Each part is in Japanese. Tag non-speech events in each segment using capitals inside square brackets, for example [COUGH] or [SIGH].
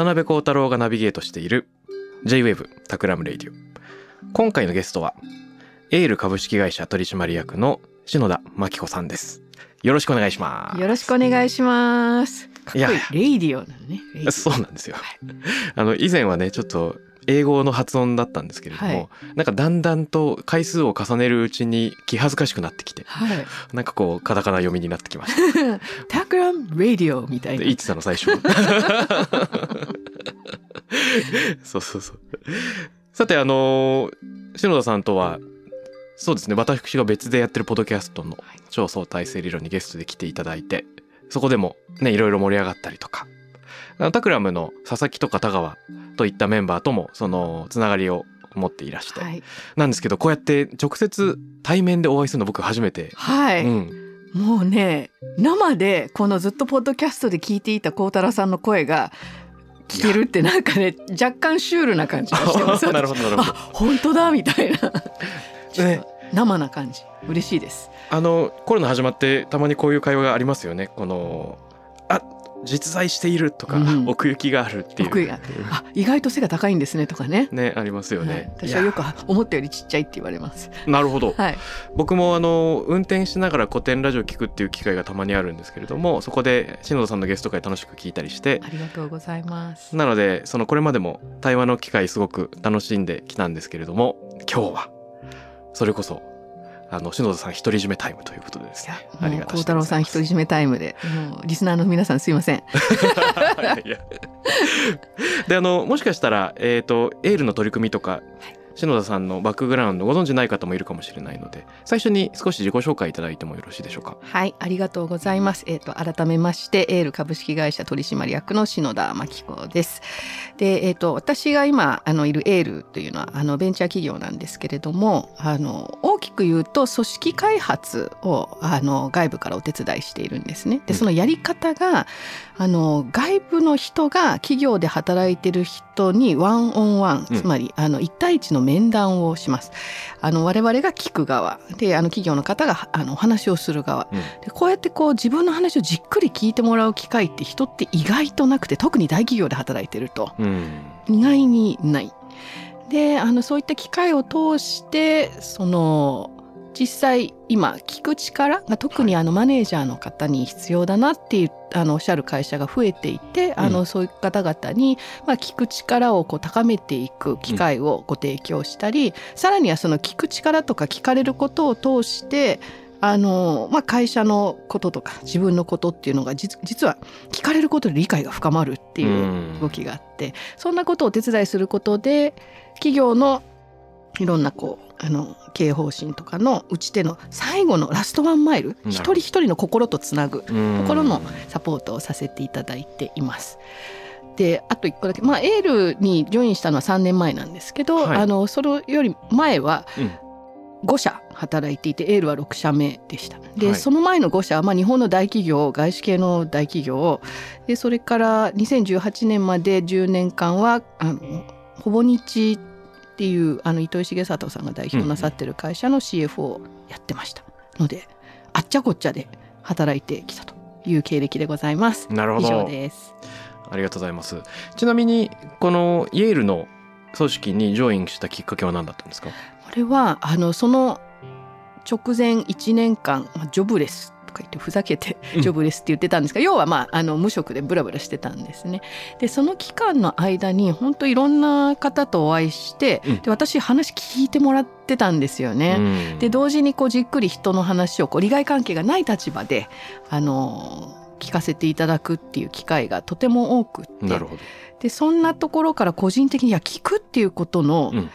渡辺幸太郎がナビゲートしている J-Wave タクラムレイディオ。今回のゲストはエール株式会社取締役の篠田真紀子さんです。よろしくお願いします。よろしくお願いします。かっこいい。レイディオなのね。そうなんですよ。あの以前はねちょっと英語の発音だったんですけれども、はい。なんかだんだんと回数を重ねるうちに気恥ずかしくなってきてはい。なんかこうカタカナ読みになってきました。[LAUGHS] タクラムレディオみたいな。言ってたの最初 [LAUGHS] そうそうそう。さてあの篠田さんとはそうですね私が別でやってるポッドキャストの超相対性理論にゲストで来ていただいてそこでもねいろいろ盛り上がったりとかタクラムの佐々木とか田川といったメンバーともそのつながりを持っていらして、はい。なんですけどこうやって直接対面でお会いするの僕初めて、はい、うん、もうね、生でこのずっとポッドキャストで聞いていた孝太郎さんの声が聞けるってなんかね、若干シュールな感じがしてます。[LAUGHS] なるほどなるほどあ、本当だみたいな。ねと生な感じ。嬉しいです。あのコロナ始まってたまにこういう会話がありますよねこのあ実在しているとか、うん奥行きがあるっていうあ、意外と背が高いんですねとかね。ねありますよはいね、私はよく思ったよりちっちゃいって言われます。なるほどはい。僕もあの運転しながら古典ラジオ聞くっていう機会がたまにあるんですけれどもそこで篠田さんのゲスト会楽しく聞いたりしてありがとうございます。なのでそのこれまでも対話の機会すごく楽しんできたんですけれども今日はそれこそあの篠田さん独り占めタイムということでですね。ありがたしでご太郎さん独り占めタイムで。もうリスナーの皆さんすいません。[LAUGHS] いやいや。であのもしかしたら、えー、とエールの取り組みとか、篠田さんのバックグラウンドご存じない方もいるかもしれないので最初に少し自己紹介いただいてもよろしいでしょうか？はいありがとうございます。えっ、と改めましてエール株式会社取締役の篠田真紀子です。でえっ、と私が今あのいるエールというのはあのベンチャー企業なんですけれどもあの大きく言うと組織開発をあの外部からお手伝いしているんですね。でそのやり方があの外部の人が企業で働いてる人にワンオンワン、うん。つまりあの1対1の面談をします。あの我々が聞く側。であの企業の方があのお話をする側。うん。でこうやってこう自分の話をじっくり聞いてもらう機会って人って意外となくて特に大企業で働いてると。うん。意外にない。であのそういった機会を通してその実際今聞く力が特にあのマネージャーの方に必要だなっていうあのおっしゃる会社が増えていて、あのそういう方々に、まあ、聞く力をこう高めていく機会をご提供したり、さらにはその聞く力とか聞かれることを通してあの、まあ、会社のこととか自分のことっていうのが実実は聞かれることで理解が深まるっていう動きがあって、そんなことをお手伝いすることで企業のいろんなこうあの経営方針とかの打ち手の最後のラストワンマイルど一人一人の心とつなぐうん。ところのサポートをさせていただいています。であと一個だけ、まあ、エールにジョインしたのは3年前なんですけど、はい。あのそれより前はうん。5社働いていてエールは6社目でした。で、はい。その前の5社は、まあ、日本の大企業外資系の大企業でそれから2018年まで10年間はあのほぼ日っていうあの糸井重里さんが代表なさってる会社の CFO をやってましたのであっちゃこっちゃで働いてきたという経歴でございます。なるほど以上です。ありがとうございますちなみにこのイェールの組織にジョインしたきっかけは何だったんですか？これはあのその直前1年間まあジョブレスとか言ってふざけてうんジョブレスって言ってたんですが、要はまああの無職でブラブラしてたんですね。でその期間の間に本当いろんな方とお会いして、うんで私話聞いてもらってたんですよね。うんで同時にこうじっくり人の話をこう利害関係がない立場であの聞かせていただくっていう機会がとても多くってなるほど。でそんなところから個人的にいや聞くっていうことの、うん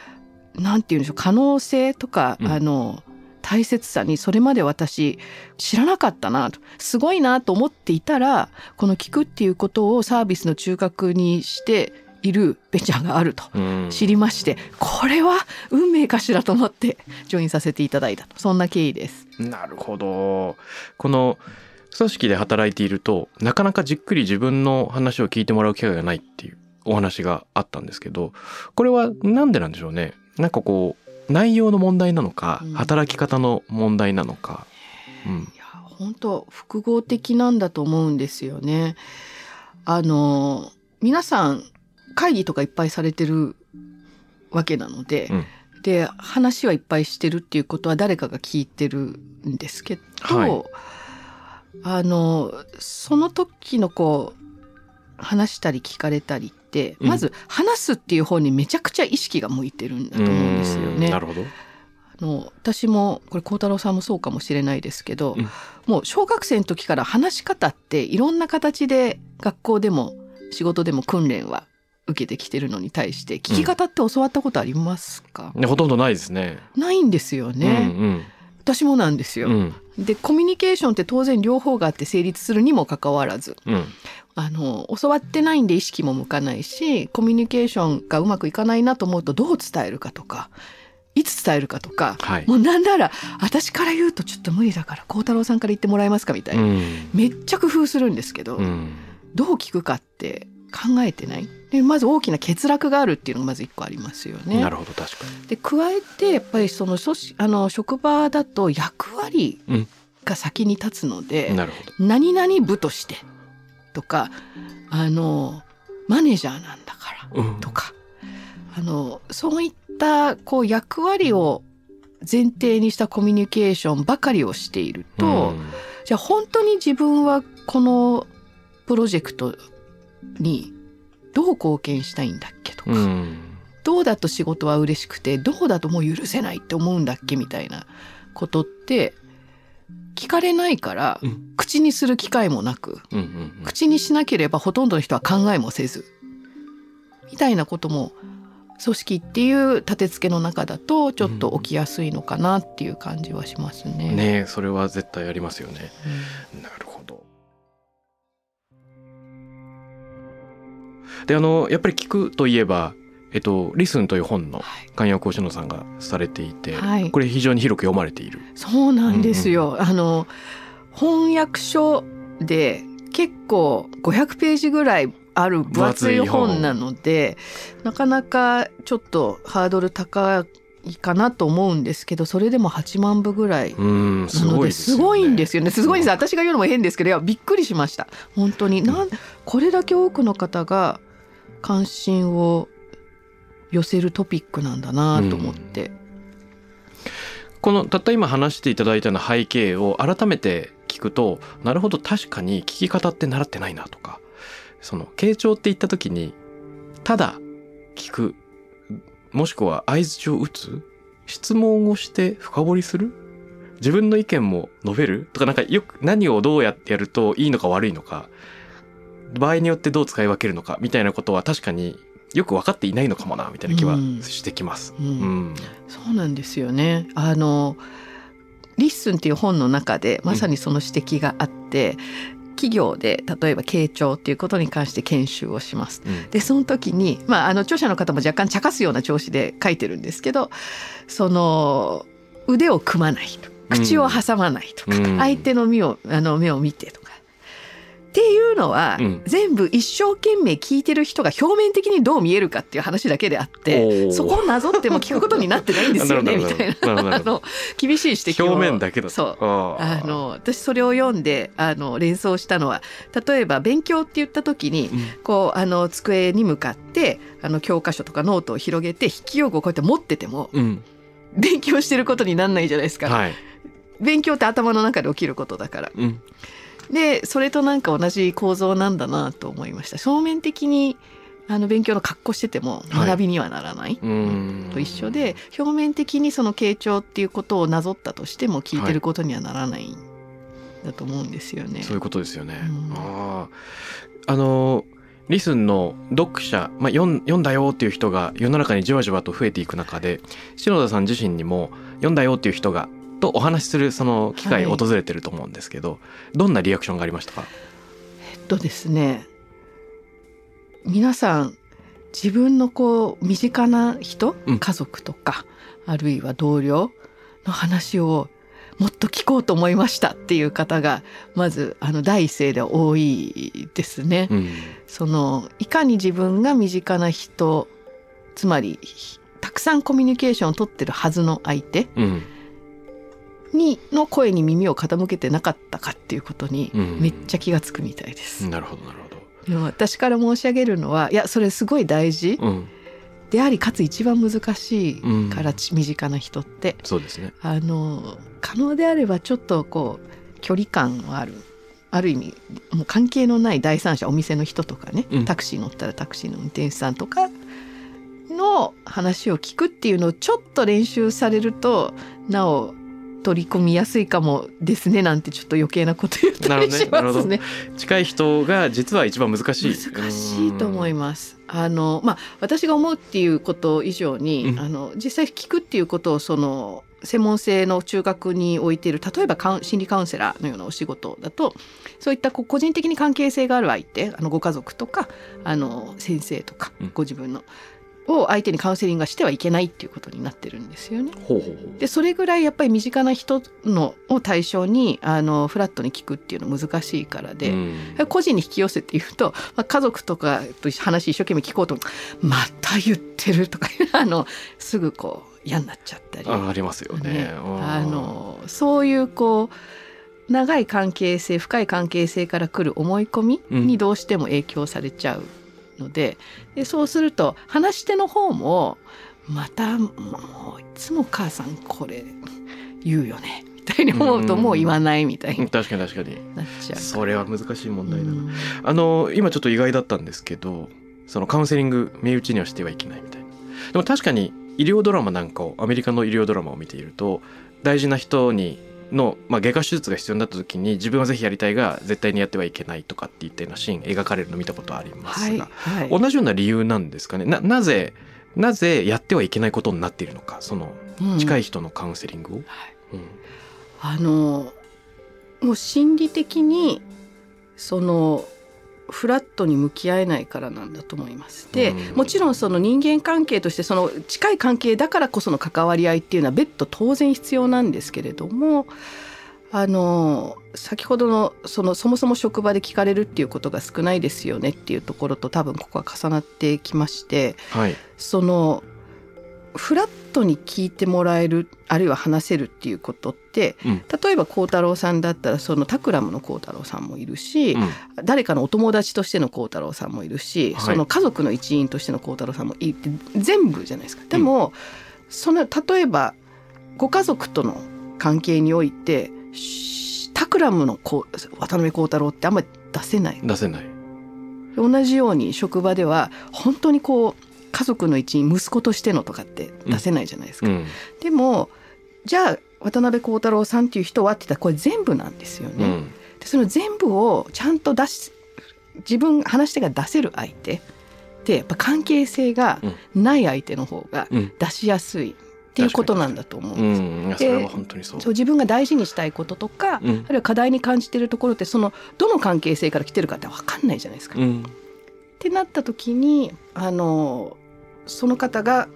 なんて言うんでしょう可能性とか、うんあの大切さにそれまで私知らなかったなとすごいなと思っていたらこの聞くっていうことをサービスの中核にしているベンチャーがあるとうん知りまして、これは運命かしらと思って [LAUGHS] ジョインさせていただいたとそんな経緯です。なるほど。この組織で働いているとなかなかじっくり自分の話を聞いてもらう機会がないっていうお話があったんですけどこれはなんでなんでしょうねなんかこう内容の問題なのか、うん。働き方の問題なのか、うん。いや本当複合的なんだと思うんですよね。あの皆さん会議とかいっぱいされてるわけなので、うん。で話はいっぱいしてるっていうことは誰かが聞いてるんですけど、はい。あのその時のこう話したり聞かれたりって、うん。まず話すっていう方にめちゃくちゃ意識が向いてるんだと思うんですよね。なるほど。あの私もこれ孝太郎さんもそうかもしれないですけど、うん。もう小学生の時から話し方っていろんな形で学校でも仕事でも訓練は受けてきてるのに対して聞き方って教わったことありますか、ねほとんどないですね。ないんですよね、私もなんですよ、うんうん。でコミュニケーションって当然両方があって成立するにもかかわらず。うんあの教わってないんで意識も向かないしコミュニケーションがうまくいかないなと思うとどう伝えるかとかいつ伝えるかとかはい。もうなんなら私から言うとちょっと無理だから孝太郎さんから言ってもらえますかみたいうな、んめっちゃ工夫するんですけど、うんどう聞くかって考えてないでまず大きな欠落があるっていうのがまず一個ありますよね。なるほど確かに。で加えてやっぱりその組織あの職場だと役割うんが先に立つので、なるほど。何々部としてとかあのマネージャーなんだからうん。とか。あのそういったこう役割を前提にしたコミュニケーションばかりをしていると、うん。じゃあ本当に自分はこのプロジェクトにどう貢献したいんだっけとか、うん。どうだと仕事は嬉しくてどうだともう許せないって思うんだっけみたいなことって聞かれないから、うん口にする機会もなくうんうんうん口にしなければほとんどの人は考えもせずみたいなことも組織っていう立て付けの中だとちょっと起きやすいのかなっていう感じはしますね。ねえそれは絶対ありますよね。なるほど。であのやっぱり聞くといえば「えっと、リスン」という本のはい寛陽講師野さんがされていて、はいこれ非常に広く読まれている。そうなんですよ。あの翻訳書で結構500ページぐらいある分厚い本本なのでなかなかちょっとハードル高いかなと思うんですけどそれでも8万部ぐらい。なの。ですごいんですよね。すごいんです。私が言うのも変ですけど、いやびっくりしました。本当になんこれだけ多くの方が関心を寄せるトピックなんだなと思って。このたった今話していただいたような背景を改めて聞くとなるほど確かに聞き方って習ってないなとかその傾聴って言った時にただ聞くもしくは相槌を打つ質問をして深掘りする自分の意見も述べるとかなんかよく何をどうやってやるといいのか悪いのか場合によってどう使い分けるのかみたいなことは確かによく分かっていないのかもなみたいな気はうんしてきます。うんうんそうなんですよね。あのリッスンっていう本の中でまさにその指摘があって、企業で例えば傾聴っていうことに関して研修をします。うんでその時に、まあ、あの著者の方も若干茶化すような調子で書いてるんですけどその腕を組まないと口を挟まないとか、うん相手の目をあの目を見てとか。っていうのは、うん。全部一生懸命聞いてる人が表面的にどう見えるかっていう話だけであってそこをなぞっても聞くことになってないんですよね [LAUGHS] みたいな。あの厳しい指摘を。表面だけだとそう。あの私それを読んであの連想したのは例えば勉強って言った時にうん。こうあの机に向かってあの教科書とかノートを広げて筆記用具をこうやって持っててもうん。勉強してることになんないじゃないですか。はい。勉強って頭の中で起きることだから。うんでそれとなんか同じ構造なんだなと思いました。正面的にあの勉強の格好しててもはい。学びにはならない、うん。と一緒で表面的にその傾聴っていうことをなぞったとしても聞いてることにはならないんだと思うんですよね。そういうことですよね。うん。あああのリスンの読者、まあ、読ん読んだよっていう人が世の中にじわじわと増えていく中で篠田さん自身にも読んだよっていう人がとお話しするその機会はい。訪れてると思うんですけど、どんなリアクションがありましたか？えっとですね皆さん自分のこう身近な人、うん。家族とかあるいは同僚の話をもっと聞こうと思いましたっていう方がまずあの第一声で多いですね。うん。そのいかに自分が身近な人つまりたくさんコミュニケーションを取ってるはずの相手うんにの声に耳を傾けてなかったかっていうことにうんめっちゃ気がつくみたいです。なるほどなるほど。私から申し上げるのはいやそれすごい大事うんでありかつ一番難しいうんから、ち身近な人ってそうですね。あの可能であればちょっとこう距離感はあるある意味もう関係のない第三者お店の人とかね、うんタクシー乗ったらタクシーの運転手さんとかの話を聞くっていうのをちょっと練習されるとなお取り込みやすいかもですねなんてちょっと余計なこと言ったりしますね。近い人が実は一番難しい。難しいと思いまます。あのまあ私が思うっていうこと以上に、うんあの実際聞くっていうことをその専門性の中学に置いている例えば心理カウンセラーのようなお仕事だとそういった個人的に関係性がある相手あのご家族とかあの先生とかうんご自分の、を相手にカウンセリングがしてはいけないっていうことになってるんですよね。ほうほうほう。でそれぐらいやっぱり身近な人のを対象にあのフラットに聞くっていうの難しいからで。うん個人に引き寄せて言うと、まあ、家族とかと話一生懸命聞こうとまた言ってるとか [LAUGHS] あのすぐこう嫌になっちゃったり、あありますよね。ねうんあのそういうこう長い関係性深い関係性から来る思い込みにどうしても影響されちゃうので,、でそうすると話し手の方もまたもういつも母さんこれ言うよねみたいに思うとうんもう言わないみたいに確かに確かに。なっちゃう。それは難しい問題だな。うんあの今ちょっと意外だったんですけどそのカウンセリング身内にはしてはいけないみたいなでも確かに医療ドラマなんかをアメリカの医療ドラマを見ていると大事な人にの、まあ、外科手術が必要になった時に自分はぜひやりたいが絶対にやってはいけないとかっていったようなシーン描かれるの見たことありますはいが、はい、同じような理由なんですかね。ななぜなぜやってはいけないことになっているのかその近いい、人のカウンセリングを、あのもう心理的にそのフラットに向き合えないからなんだと思います。でうんもちろんその人間関係としてその近い関係だからこその関わり合いっていうのは別途当然必要なんですけれどもあの先ほどのそのそもそも職場で聞かれるっていうことが少ないですよねっていうところと多分ここは重なってきましてはいそのフラットに聞いてもらえるあるいは話せるっていうことって、うん。例えば孝太郎さんだったらそのタクラムの孝太郎さんもいるし、うん。誰かのお友達としての孝太郎さんもいるし、はい。その家族の一員としての孝太郎さんもいて全部じゃないですか。でも、その例えばご家族との関係においてしタクラムのこう渡辺孝太郎ってあんまり出せない。出せない。同じように職場では本当にこう家族の一員息子としてのとかって出せないじゃないですか。うん。でもじゃあ渡辺孝太郎さんっていう人はって言ったらこれ全部なんですよね。うん。でその全部をちゃんと出し自分話し手が出せる相手ってやっぱ関係性がない相手の方がうん。出しやすいっていうことなんだと思う。うん。いやそれは本当にそう。そう自分が大事にしたいこととか、うん。あるいは課題に感じてるところってそのどの関係性から来てるかって分かんないじゃないですか。うん。ってなった時にあのその方が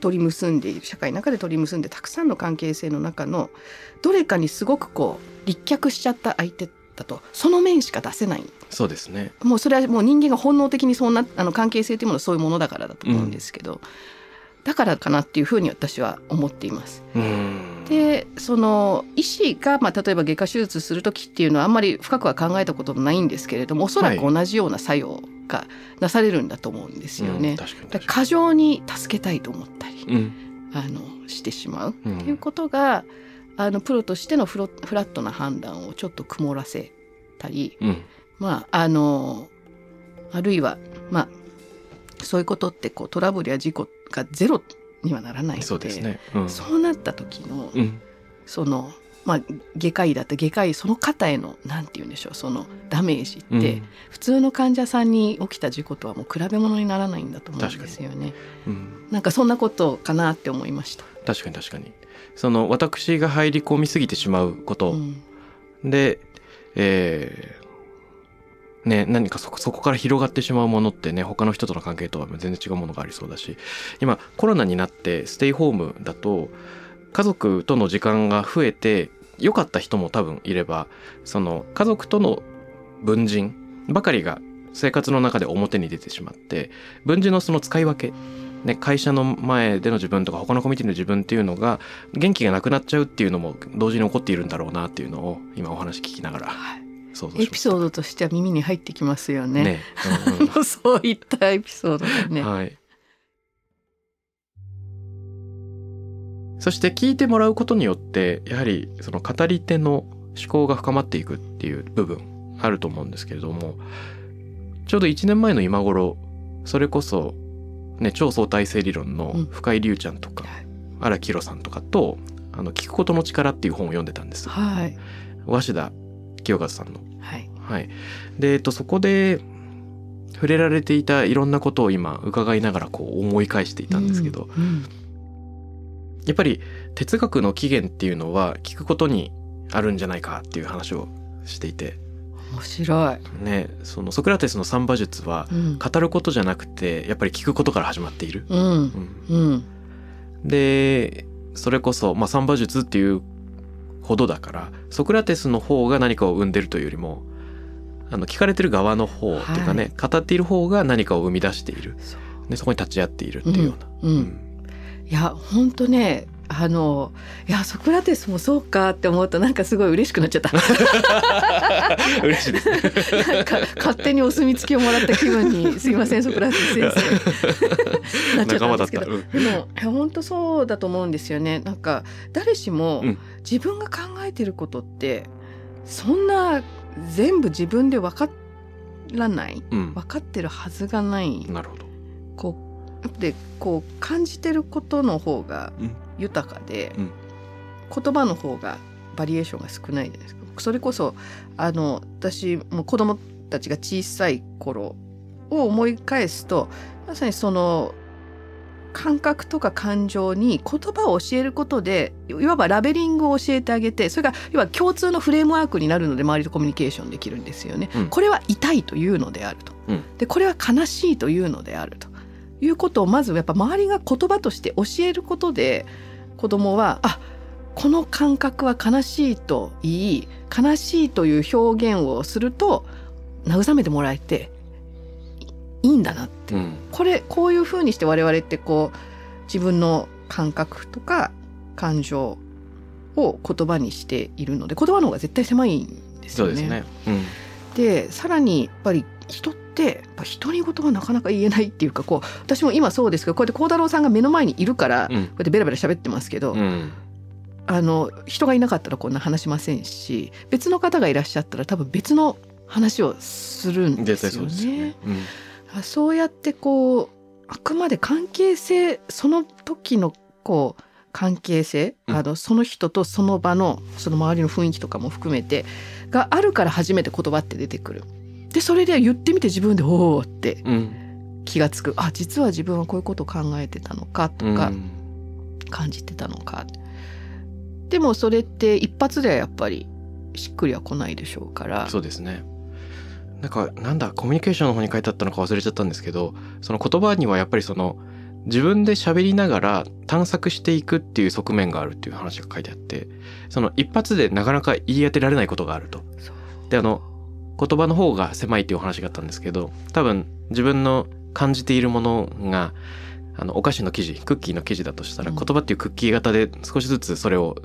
取り結んでいる社会の中で取り結んでたくさんの関係性の中のどれかにすごくこう立脚しちゃった相手だと。その面しか出せない。そうですね。もうそれはもう人間が本能的にそうなあの関係性というものはそういうものだからだと思うんですけど、だからかなっていうふうに私は思っています。うん。でその医師が、まあ、例えば外科手術する時っていうのはあんまり深くは考えたことのないんですけれどもおそらくはい同じような作用がなされるんだと思うんですよね。うん確かに。だから確か過剰に助けたいと思ったり、にうん。あのしてしまう。うん。っていうことがあのプロとしてのフロフラットな判断をちょっと曇らせたりうん。まああのあるいはまあそういうことってこうトラブルや事故がゼロにはならないのでそうですね。うん。そうなった時の、うん。そのまあ外科医だったら外科医その方へのなんて言うんでしょうそのダメージって、うん。普通の患者さんに起きた事故とはもう比べ物にならないんだと思うんですよね。うん。なんかそんなことかなって思いました。確かに確かに。その私が入り込みすぎてしまうこと、うん。で、えーね、何かそこそこから広がってしまうものってね他の人との関係とは全然違うものがありそうだし今コロナになってステイホームだと家族との時間が増えて良かった人も多分いればその家族との分人ばかりが生活の中で表に出てしまって分人のその使い分けね、会社の前での自分とか他のコミュニティの自分っていうのが元気がなくなっちゃうっていうのも同時に起こっているんだろうなっていうのを今お話聞きながらはい。エピソードとしては耳に入ってきますよね。ね、うんうん [LAUGHS] そういったエピソードがね。はい。そして聞いてもらうことによってやはりその語り手の思考が深まっていくっていう部分あると思うんですけれどもちょうど1年前の今頃それこそ、ね、超相対性理論のうん深井龍ちゃんとかはい荒木宏さんとかと「あの聞くことの力」っていう本を読んでたんです。はい。鷲田清和さんの。はい。はい、で、えっと、そこで触れられていたいろんなことを今伺いながらこう思い返していたんですけど、うんうんやっぱり哲学の起源っていうのは聞くことにあるんじゃないかっていう話をしていて面白い。ねそのソクラテスの三馬術はうん。語ることじゃなくてやっぱり聞くことから始まっている。うん。うんうん。でそれこそ、まあ、三馬術っていうほどだからソクラテスの方が何かを生んでるというよりもあの聞かれてる側の方っていうかね、語っている方が何かを生み出している。そう。でそこに立ち会っているっていうような。うん。うん。いや本当ねあのいやソクラテスもそうかって思うとなんかすごい嬉しくなっちゃった。[LAUGHS] 嬉しいです。ね。なんか勝手にお墨付きをもらった気分にすいませんソクラテス先生。[LAUGHS] なっちゃったんですけど。仲間だった。でも本当そうだと思うんですよね。なんか誰しもうん。自分が考えてることってそんな全部自分で分からないうん、分かってるはずがない。なるほど。こうでこう感じてることの方がうん豊かで、うん。言葉の方がバリエーションが少ないじゃないですか。それこそあの私も子供たちが小さい頃を思い返すとまさにその感覚とか感情に言葉を教えることでいわばラベリングを教えてあげてそれが要は共通のフレームワークになるので周りとコミュニケーションできるんですよね。うん。これは痛いというのであると、うん。でこれは悲しいというのであると。いうことをまずやっぱ周りが言葉として教えることで子供はあこの感覚は悲しいと言い悲しいという表現をすると慰めてもらえていいいんだなってうんこれこういうふうにして我々ってこう自分の感覚とか感情を言葉にしているので言葉の方が絶対狭いんですよね。ですね。うんでさらにやっぱり人ってやっぱ独り言がなかなか言えないっていうかこう私も今そうですけどこうやって孝太郎さんが目の前にいるから、こううんやってベラベラ喋ってますけど、うんあの人がいなかったらこんな話しませんし別の方がいらっしゃったら多分別の話をするんですよ絶対そうよねね。。うんあそうやってこうあくまで関係性その時のこう関係性、うんあのその人とその場のその周りの雰囲気とかも含めてがあるから初めて言葉って出てくる。でそれで言ってみて自分でおおってうん気がつくあ実は自分はこういうことを考えてたのかとか、うん感じてたのか。でもそれって一発ではやっぱりしっくりは来ないでしょうから。そうですね。なんかなんだコミュニケーションの方に書いてあったのか忘れちゃったんですけどその言葉にはやっぱりその自分で喋りながら探索していくっていう側面があるっていう話が書いてあってその一発でなかなか言い当てられないことがあると。であの言葉の方が狭いっていうお話があったんですけど多分自分の感じているものがあのお菓子の生地クッキーの生地だとしたら、うん。言葉っていうクッキー型で少しずつそれを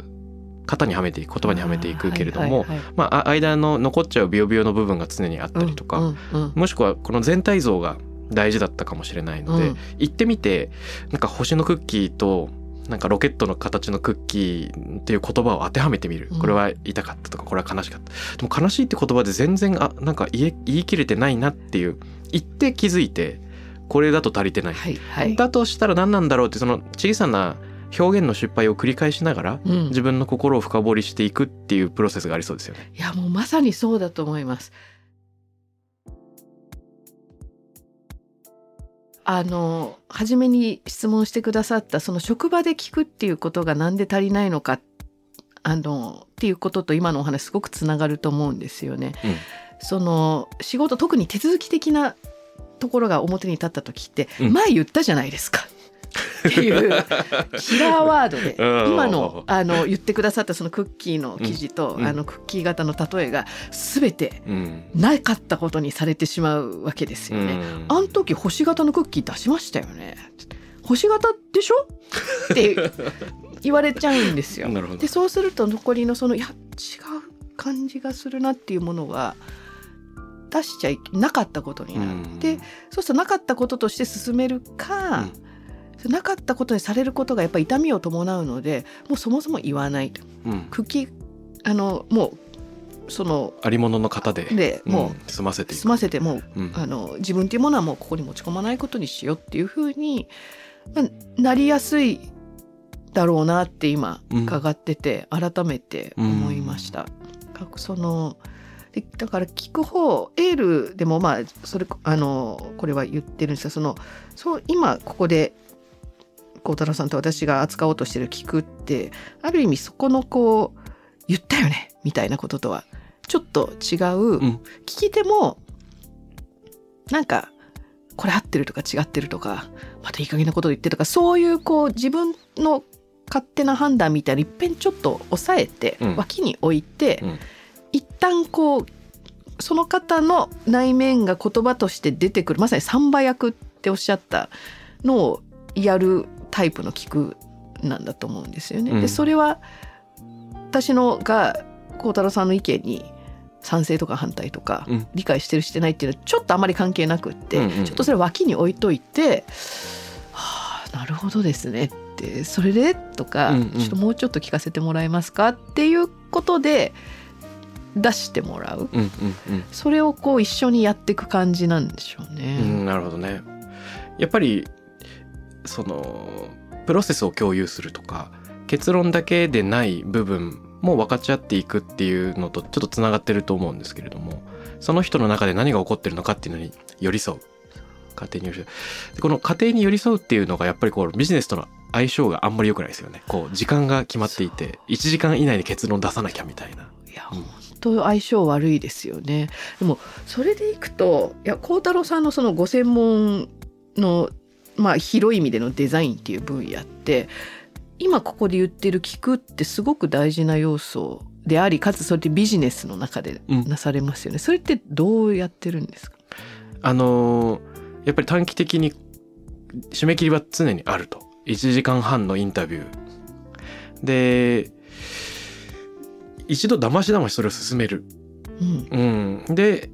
型にはめていく言葉にはめていくけれども、まああ間の残っちゃうビヨビヨの部分が常にあったりとか、もしくはこの全体像が大事だったかもしれないので、うん。行ってみてなんか星のクッキーとなんかロケットの形のクッキーっていう言葉を当てはめてみるうんこれは痛かったとかこれは悲しかったでも悲しいって言葉で全然あなんか言い切れてないなっていう言って気づいてこれだと足りてない、はいはい。だとしたら何なんだろうってその小さな表現の失敗を繰り返しながらうん自分の心を深掘りしていくっていうプロセスがありそうですよね。いやもうまさにそうだと思います。あの初めに質問してくださったその職場で聞くっていうことがなんで足りないのかあのっていうことと今のお話すごくつながると思うんですよね。うんその仕事特に手続き的なところが表に立った時って、うん前言ったじゃないですか。っていうキラーワードでうん今のあの言ってくださったそのクッキーの記事と、うんあのクッキー型の例えが全てうんなかったことにされてしまうわけですよね。うんあん時星型のクッキー出しましたよね。星型でしょ？って言われちゃうんですよ。[LAUGHS] でそうすると残りのそのいや違う感じがするなっていうものが出しちゃいなかったことになる。うんでそうするとなかったこととして進めるか、なかったことにされることがやっぱり痛みを伴うのでもうそもそも言わないと。うん。クッキーあのもうそのありものの型ででもうん済ませて済ませてもううん。あの自分っていうものはもうここに持ち込まないことにしようっていうふうに、まあなりやすいだろうなって今うん。伺ってて改めて思いました。そのでだから聞く方エールでもまあそれあのこれは言ってるんですがそのそう今ここで孝太郎さんと私が扱おうとしてる聞くってある意味そこのこう言ったよねみたいなこととは。ちょっと違う、ん。聞き手もなんかこれ合ってるとか違ってるとかまたいい加減なこと言ってるとかそういうこう自分の勝手な判断みたいないっぺんちょっと抑えて、うん。脇に置いて、うん。一旦こうその方の内面が言葉として出てくるまさにサンバ役っておっしゃったのをやるタイプの聞くなんだと思うんですよね。うんでそれは私のが孝太郎さんの意見に賛成とか反対とか、うん理解してるしてないっていうのはちょっとあまり関係なくって、うんうんちょっとそれ脇に置いといて「はあなるほどですね」って「それで?」とか、うんうんちょっともうちょっと聞かせてもらえますか?」っていうことで出してもらううんうんうんそれをこう一緒にやっていく感じなんでしょうね。うん、なるほどね。やっぱりそのプロセスを共有するとか結論だけでない部分も分かち合っていくっていうのとちょっとつながってると思うんですけれどもその人の中で何が起こってるのかっていうのに寄り添う家庭に寄り添うでこの家庭に寄り添うっていうのがやっぱりこうビジネスとの相性があんまり良くないですよねこう時間が決まっていて1時間以内に結論出さなきゃみたいな。いやうん本当相性悪いですよね。でもそれでいくといや孝太郎さんのそのご専門のまあ広い意味でのデザインっていう分野って今ここで言ってる聞くってすごく大事な要素でありかつそれってビジネスの中でうん。なされますよね。それってどうやってるんですか？あのーやっぱり短期的に締め切りは常にあると。1時間半のインタビュー。で一度だましだましそれを進める、うん、うん、で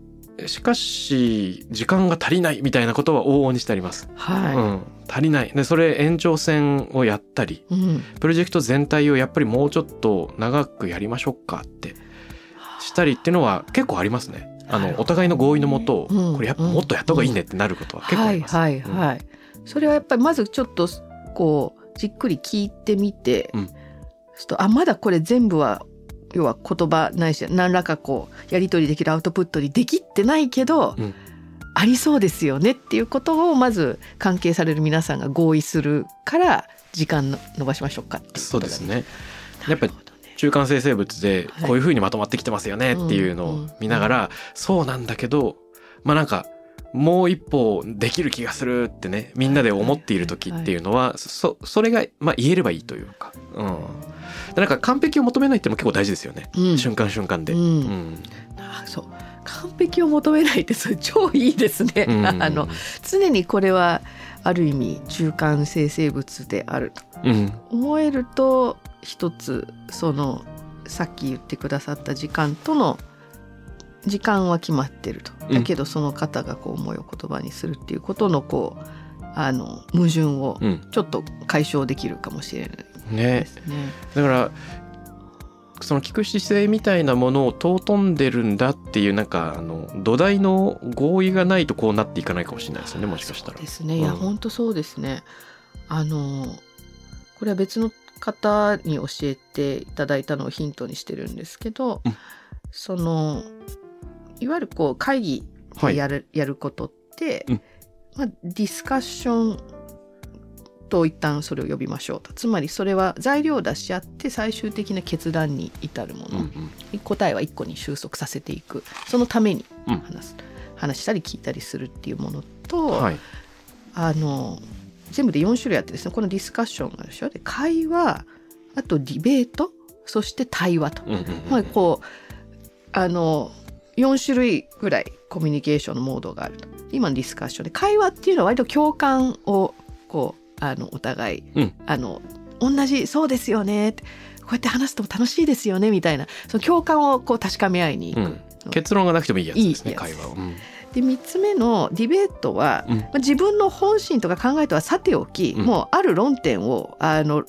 しかし時間が足りないみたいなことは往々にしてあります、うはん、足りない。でそれ延長線をやったりい。うん、プロジェクト全体をやっぱりもうちょっと長くやりましょうかってしたりっていうのは結構ありますね。あのお互いの合意のもと、うん。これやっぱもっとやった方がいいねってなることは結構あります、はいはいはい、それはやっぱりまずちょっとこうじっくり聞いてみて、うん。そうするとあまだこれ全部は要は言葉ないし何らかこうやり取りできるアウトプットにできってないけど、うん。ありそうですよねっていうことをまず関係される皆さんが合意するから時間の伸ばしましょうかっていうことそうですね。がやっぱり中間生成物ではいこういう風にまとまってきてますよねっていうのを見ながら、そうなんだけどまあなんかもう一歩できる気がするってねみんなで思っている時っていうのはそそれがまあ言えればいいというか、うん、でなんか完璧を求めないってのも結構大事ですよね、うん。瞬間瞬間で。うん。うん。あそう。完璧を求めないってそれ超いいですね、うん。[LAUGHS] あの常にこれはある意味中間生成物である。とうん。思えると一つそのさっき言ってくださった時間との時間は決まってると。うん。だけどその方がこう思いを言葉にするっていうことのこうあの矛盾をうん。ちょっと解消できるかもしれないねですね。だからその聞く姿勢みたいなものを尊んでるんだっていうなんかあの土台の合意がないとこうなっていかないかもしれないですよねもしかしたら。ですね。いや、うん本当そうですね。あのこれは別の方に教えていただいたのをヒントにしてるんですけど、うん。そのいわゆるこう会議はいでやる,、やることって、うん。まあ、ディスカッションと一旦それを呼びましょうと。つまりそれは材料を出し合って最終的な決断に至るもの、うんうん。答えは一個に収束させていく。そのためにうん。話す、話したり聞いたりするっていうものと、はい。あの全部で4種類あってですねこのディスカッションがあるでしょ？で会話あとディベートそして対話と、まあこうあの4種類ぐらいコミュニケーションのモードがあると。今のディスカッションで会話っていうのは割と共感をこうあのお互い、うん。あの同じそうですよね。ってこうやって話すと楽しいですよねみたいな。その共感をこう確かめ合いに行く、うん結論がなくてもいいやつですね会話を。うん。で3つ目のディベートは、うん。まあ、自分の本心とか考えとはさておき、うん。もうある論点をあの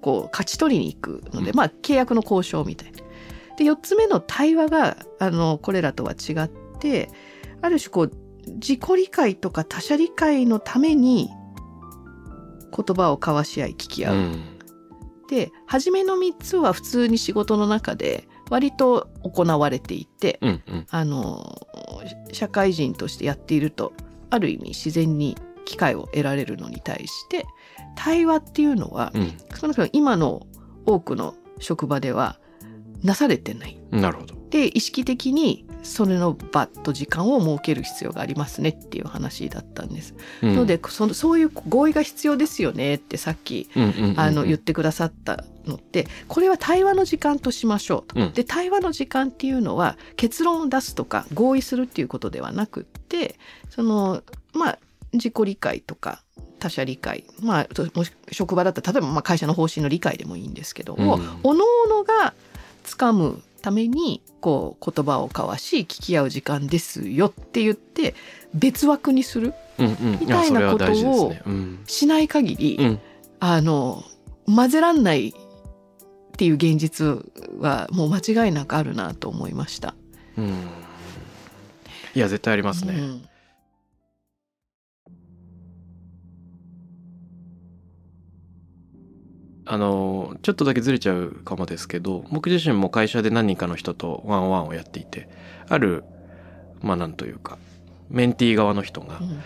こう勝ち取りに行くので、うん。まあ契約の交渉みたいな。で4つ目の対話があのこれらとは違ってある種こう自己理解とか他者理解のために言葉を交わし合い聞き合う。うん。で初めの3つは普通に仕事の中で割と行われていて、うんうん。あの社会人としてやっているとある意味自然に機会を得られるのに対して対話っていうのは、うん。少なくとも今の多くの職場ではなされてない。なるほど。で意識的にそれの場と時間を設ける必要がありますねっていう話だったんです。うんのでそのそういう合意が必要ですよねってさっきあの言ってくださったのってこれは対話の時間としましょうと。うんで対話の時間っていうのは結論を出すとか合意するっていうことではなくってそのまあ自己理解とか他者理解まあともし職場だったら例えばまあ会社の方針の理解でもいいんですけども、うんおのおのが掴むためにこう言葉を交わし聞き合う時間ですよって言って別枠にするみたいなことをしない限り、うん。あの混ぜらんないっていう現実はもう間違いなくあるなと思いました。うん。いや絶対ありますね。うんあのちょっとだけずれちゃうかもですけど僕自身も会社で何人かの人とワンワンをやっていてあるまあなんというかメンティー側の人がうん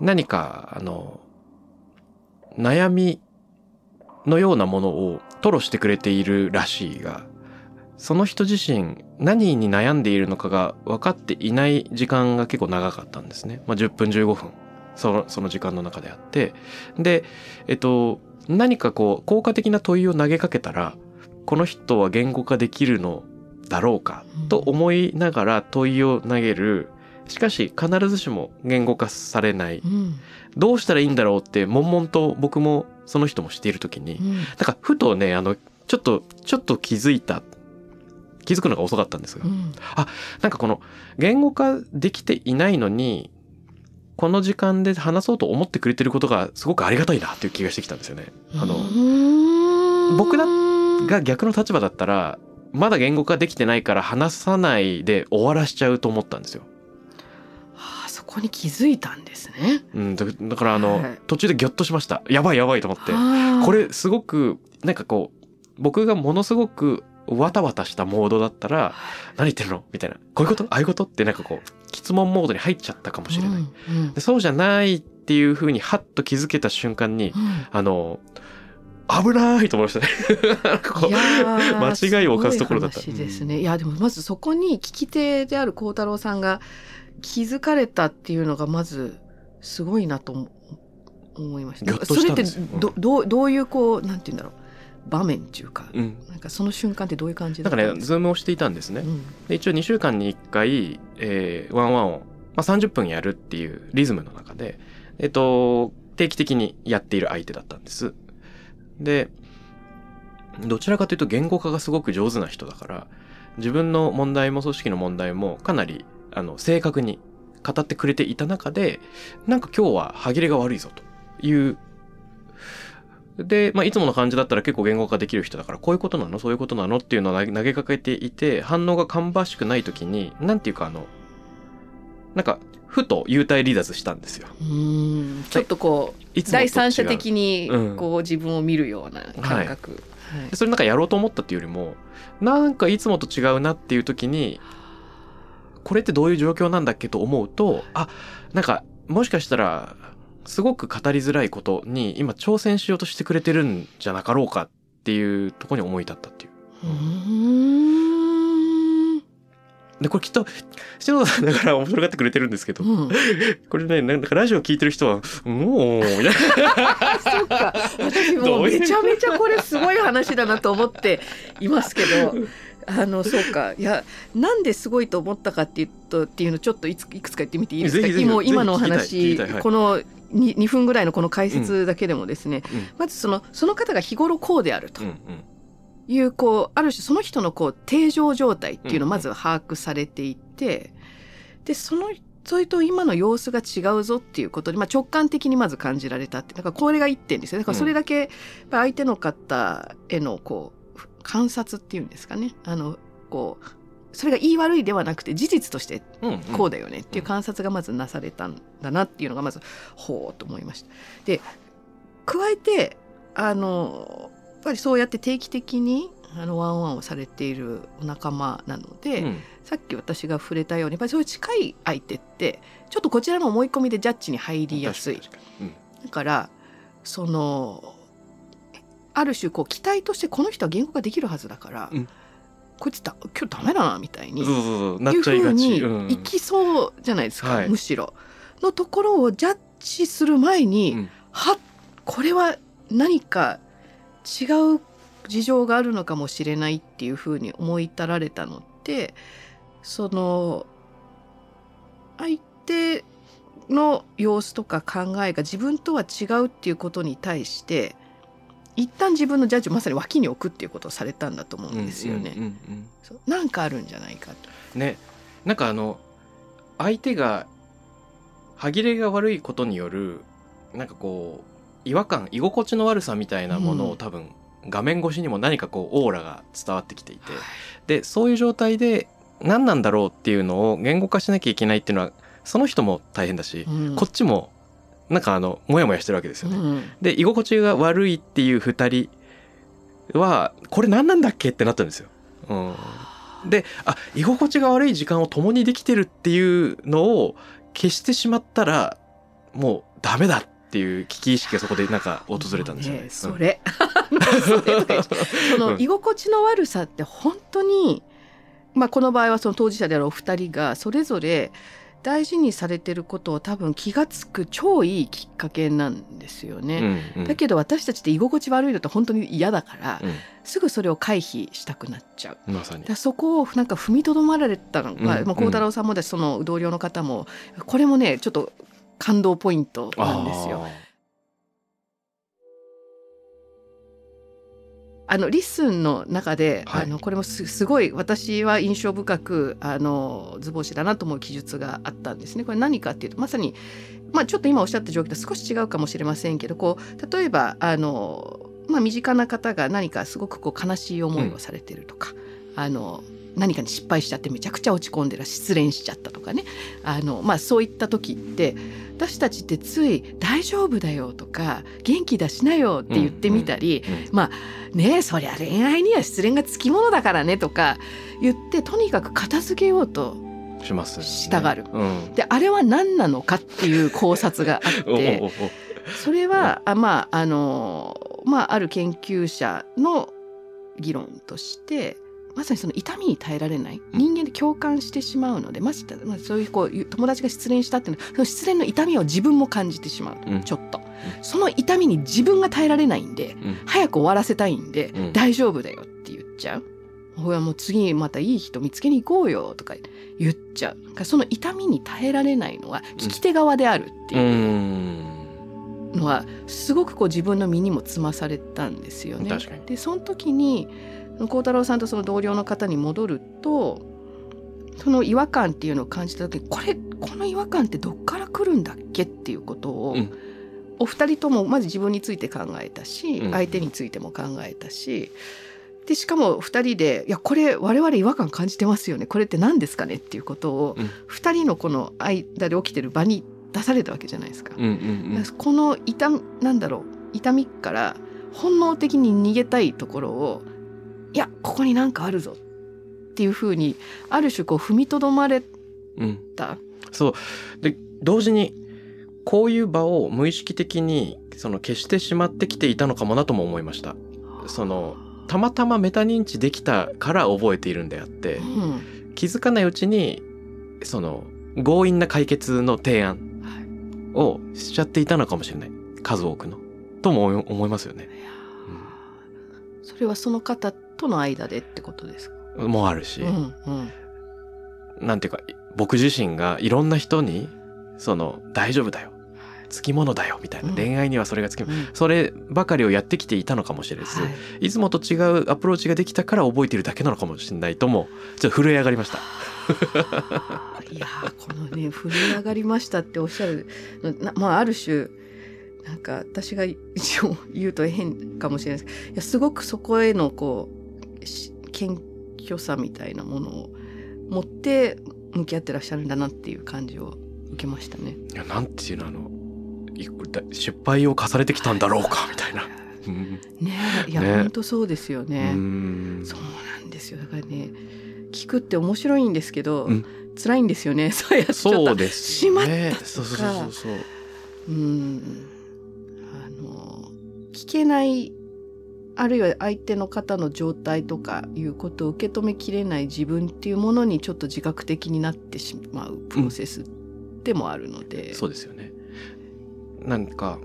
何かあの悩みのようなものを吐露してくれているらしいがその人自身何に悩んでいるのかが分かっていない時間が結構長かったんですね。まあ、10分15分そのその時間の中であってでえっと何かこう効果的な問いを投げかけたらこの人は言語化できるのだろうかと思いながら問いを投げる。しかし必ずしも言語化されない。うん。どうしたらいいんだろうって悶々と僕もその人もしている時にうん。なんかふとねあのちょっとちょっと気づいた。気づくのが遅かったんですが。うん。なんかこの言語化できていないのにこの時間で話そうと思ってくれてることがすごくありがたいなっていう気がしてきたんですよね。あのうん僕だが逆の立場だったらまだ言語化できてないから話さないで終わらしちゃうと思ったんですよ。はあそこに気づいたんですね。うん、だだからあの、はい途中でギョッとしましたやばいやばいと思ってはあこれすごくなんかこう僕がものすごくわたわたしたモードだったら何言ってるの？みたいな。こういうこと？ああいうこと？ってなんかこう質問モードに入っちゃったかもしれない。うんうん。でそうじゃないっていう風にハッと気づけた瞬間にうん。あの危ないと思いましたね。[LAUGHS] 間違いを犯すところだった。い話ですね。いやでもまずそこに聞き手である孝太郎さんが気づかれたっていうのがまずすごいなと思思いました。それってどどうどういうこうなんて言うんだろう場面っていうか、うん、なんかその瞬間ってどういう感じだったんですズームをしていたんですね。うんで一応2週間に1回、えーワンワンを、まあ、30分やるっていうリズムの中で、えっと、定期的にやっている相手だったんです。で、どちらかというと言語化がすごく上手な人だから、自分の問題も組織の問題もかなりあの正確に語ってくれていた中で、なんか今日は歯切れが悪いぞと。いうで、まあ、いつもの感じだったら結構言語化できる人だからこういうことなの？そういうことなの？っていうのを投げかけていて反応が芳しくない時になんていうかあのなんかふと幽体離脱したんですよ。うん。ちょっとこう第三者的にうん。こう自分を見るような感覚、はい。でそれなんかやろうと思ったっていうよりもなんかいつもと違うなっていう時にこれってどういう状況なんだっけと思うとあなんかもしかしたらすごく語りづらいことに今挑戦しようとしてくれてるんじゃなかろうかっていうところに思い立ったっていう。うーん。でこれきっと篠田さんだから面白がってくれてるんですけど、うん。これねなんかラジオ聞いてる人は「もう」みたいな。そっか。私もめちゃめちゃこれすごい話だなと思っていますけど。[LAUGHS] あのそうか。いやなんですごいと思ったかっていうとっていうのちょっといついくつか言ってみていいですか？今今のお話この 2, 2分ぐらいのこの解説だけでもですね、うん。まずそのその方が日頃こうであるとうんうん。いうこうある種その人のこう定常状態っていうのをうんまず把握されていて、でそのそれと今の様子が違うぞっていうことで、まあ、直感的にまず感じられたってだからこれが一点ですよだからそれだけ相手の方へのこう観察っていうんですかね。あのこうそれが言い悪いではなくて事実としてうんうん。こうだよねっていう観察がまずなされたんだなっていうのがまずほうと思いました。で加えてあのやっぱりそうやって定期的にあのワンワンをされているお仲間なので、うん。さっき私が触れたようにやっぱりそういう近い相手ってちょっとこちらの思い込みでジャッジに入りやすい。確かに確かに。だからそのある種こう期待としてこの人は言語ができるはずだから、うんこいつだ今日ダメだなみたいにうんそうそうそうなっいうちゃいがち、ふうにうん。いきそうじゃないですか、はい。むしろ。のところをジャッジする前に、うん。はこれは何か違う事情があるのかもしれないっていうふうに思い至られたのってその相手の様子とか考えが自分とは違うっていうことに対して一旦自分のジャッジをまさに脇に置くっていうことをされたんだと思うんですよね。なんかあるんじゃないかと。うんね。なんかあの相手が歯切れが悪いことによるなんかこう違和感居心地の悪さみたいなものうんを多分画面越しにも何かこうオーラが伝わってきていて。でそういう状態で何なんだろうっていうのを言語化しなきゃいけないっていうのはその人も大変だし、うん。こっちもなんかあのモヤモヤしてるわけですよね。うん。で居心地が悪いっていう2人はこれ何なんだっけってなったんですよ。うん、であ居心地が悪い時間を共にできてるっていうのを消してしまったらもうダメだっていう危機意識がそこでなんか訪れたんですよね。もうそれ。[LAUGHS] うその居心地の悪さって本当に、まあ、この場合はその当事者であるお二人がそれぞれ大事にされてることを多分気が付く超いいきっかけなんですようんね。うんだけど私たちって居心地悪いのって本当に嫌だから、うすぐそれを回避したくなっちゃう。んまさにだそこをなんか踏みとどまられたのが、うんまあ、孝太郎さんもだしその同僚の方もこれもねちょっと感動ポイントなんですよ。あのリッスンの中で、はいあのこれもすすごい私は印象深くあの図星だなと思う記述があったんですね。これ何かっていうとまさに、まあ、ちょっと今おっしゃった状況と少し違うかもしれませんけどこう例えばあの、まあ、身近な方が何かすごくこう悲しい思いをされてるとか、あの何かに失敗しちゃってめちゃくちゃ落ち込んでら失恋しちゃったとかね。あの、まあ、そういった時って私たちってつい「大丈夫だよ」とか「元気出しなよ」って言ってみたり、うんまあねえそりゃ恋愛には失恋がつきものだからねとか言ってとにかく片付けようとします、ね、したがる。うん、であれは何なのかっていう考察があって [LAUGHS] それはあまああのまあある研究者の議論としてまさにその痛みに耐えられないうん。人間で共感してしまうのでままあそういうこう友達が失恋したっていうのはその失恋の痛みを自分も感じてしまう、うん。ちょっと。その痛みに自分が耐えられないんでうん。早く終わらせたいんで、うん。大丈夫だよって言っちゃう。ほらもう次またいい人見つけに行こうよとか言っちゃう。なんかその痛みに耐えられないのは聞き手側であるってう。いうん。のはすごくこう自分の身にもつまされたんですよね。確かに。でその時に孝太郎さんとその同僚の方に戻るとその違和感っていうのを感じた時にこれこの違和感ってどっから来るんだっけっていうことをうんお二人ともまず自分について考えたし、うん相手についても考えたしでしかも二人で「いやこれ我々違和感感じてますよねこれって何ですかね?」っていうことをうん二人のこの間で起きてる場に出されたわけじゃないですか。うんうんうんこの痛みなんだろう痛みから本能的に逃げたいところをいやここになんかあるぞ。っていうふうにある種こう踏みとどまれうん。た。そう。で同時にこういう場を無意識的にその消してしまってきていたのかもなとも思いました。そのたまたまメタ認知できたから覚えているんであってうん。気づかないうちにその強引な解決の提案はい。をしちゃっていたのかもしれない。数多くの。とも思いますよね。いやー。それはその方との間でってことですか？もあるし、うんうん。なんていうか僕自身がいろんな人にその大丈夫だよ。つきものだよみたいな、うん。恋愛にはそれがつきもの。うん。そればかりをやってきていたのかもしれず、はい。い、つもと違うアプローチができたから覚えているだけなのかもしれないともちょっと震え上がりました。[LAUGHS] いやーこのね震え上がりましたっておっしゃるのなまあある種なんか私が一応言うと変かもしれないですけどいやすごくそこへのこうし謙虚さみたいなものを持って向き合ってらっしゃるんだなっていう感じを受けましたね。いやなんていうのあの失敗を重ねてきたんだろうかみたいな。う [LAUGHS] んねえいや、ね本当そうですよね。うんそうなんですよだからね聞くって面白いんですけど、うん辛いんですよね [LAUGHS] そうやっちゃったそうですしま。ったとかそうそうそうそう。うんあの聞けないあるいは相手の方の状態とかいうことを受け止めきれない自分っていうものにちょっと自覚的になってしまうプロセスでもあるので、そうですよね。なんか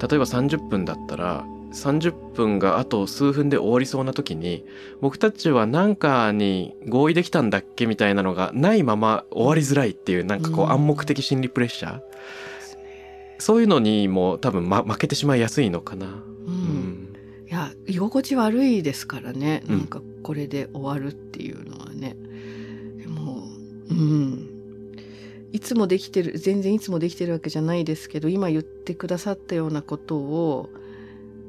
例えば30分だったら30分があと数分で終わりそうな時に僕たちは何かに合意できたんだっけみたいなのがないまま終わりづらいっていうなんかこううん暗黙的心理プレッシャーそういうのにも多分、ま、負けてしまいやすいのかな。居心地悪いですからね、うん。なんかこれで終わるっていうのはね。でもうん。いつもできてる全然いつもできてるわけじゃないですけど今言ってくださったようなことを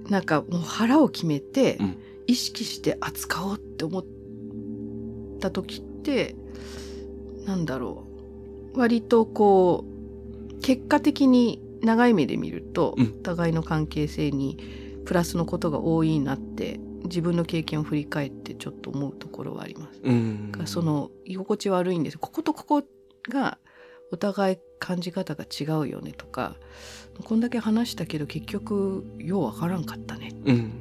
なんかもう腹を決めてうん。意識して扱おうって思った時ってなんだろう。割とこう結果的に長い目で見ると、うん。お互いの関係性にプラスのことが多いなって自分の経験を振り返ってちょっと思うところはあります。うん。がその居心地悪いんです。こことここがお互い感じ方が違うよねとかこんだけ話したけど結局ようわからんかったねうん。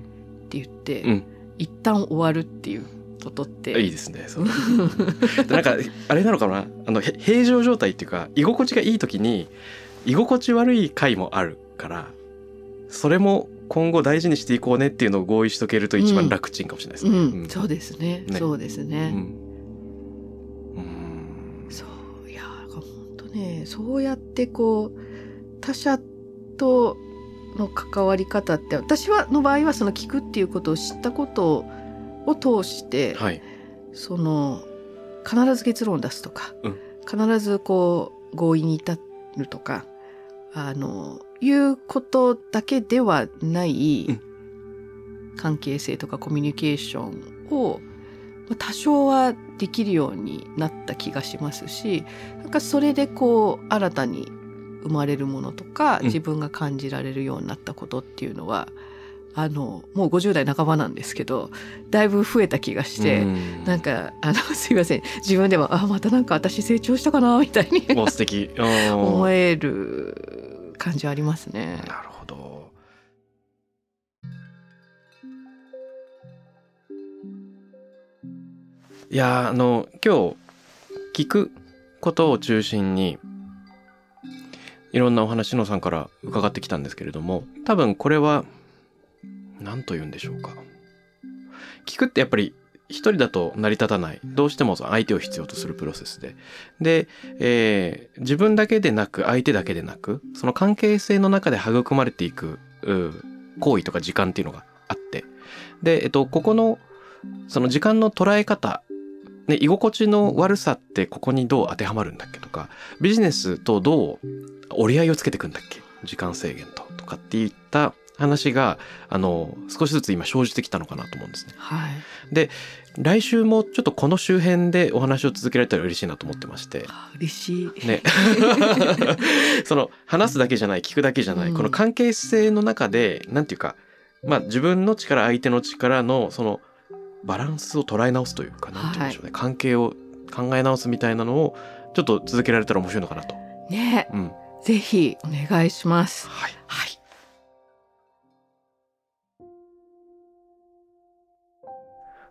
って言って、うん。一旦終わるっていうことっていいですね。そ [LAUGHS] なんかあれなのかな？あのへ平常状態っていうか居心地がいい時に居心地悪い回もあるからそれも今後大事にしていこうねっていうのを合意しとけると一番楽ちんかもしれないですね。うん、そうですね。ね。そうですね、うん。うん。そういや本当ねそうやってこう他者との関わり方って私はの場合はその聞くっていうことを知ったことを通して、はい。その必ず結論を出すとか、うん。必ずこう合意に至るとかあのいうことだけではないうん関係性とかコミュニケーションをまあ多少はできるようになった気がしますしなんかそれでこう新たに生まれるものとかうん自分が感じられるようになったことっていうのは、あのもう50代半ばなんですけどだいぶ増えた気がして。うんなんかあの [LAUGHS] すいません自分ではあまたなんか私成長したかなみたいにもう素敵。うん思える感じありますね。なるほど。いやあの今日聞くことを中心にいろんなお話のさんから伺ってきたんですけれども多分これは何と言うんでしょうか聞くってやっぱり一人だと成り立たない。どうしても相手を必要とするプロセスで。で、えー自分だけでなく相手だけでなくその関係性の中で育まれていく行為とか時間っていうのがあって。で、えっと、ここのその時間の捉え方ね、居心地の悪さってここにどう当てはまるんだっけとかビジネスとどう折り合いをつけていくんだっけ？時間制限ととかっていった話があの少しずつ今生じてきたのかなと思うんですね。はい。来週もちょっとこの周辺でお話を続けられたら嬉しいなと思ってまして。あ嬉しい。ね、[LAUGHS] その話すだけじゃない聞くだけじゃない、うんこの関係性の中でなんていうか、まあ、自分の力相手の力のそのバランスを捉え直すというかなんて言うんでしょうね、関係を考え直すみたいなのをちょっと続けられたら面白いのかなと。ね、うん、ぜひお願いします。はいはい。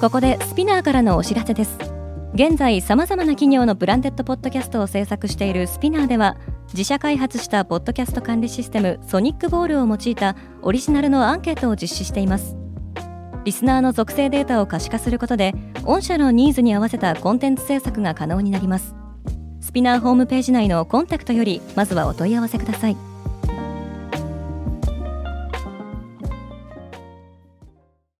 ここでスピナーからのお知らせです。現在さまざまな企業のブランデッドポッドキャストを制作しているスピナーでは自社開発したポッドキャスト管理システムソニックボールを用いたオリジナルのアンケートを実施しています。リスナーの属性データを可視化することで御社のニーズに合わせたコンテンツ制作が可能になります。スピナーホームページ内のコンタクトよりまずはお問い合わせください。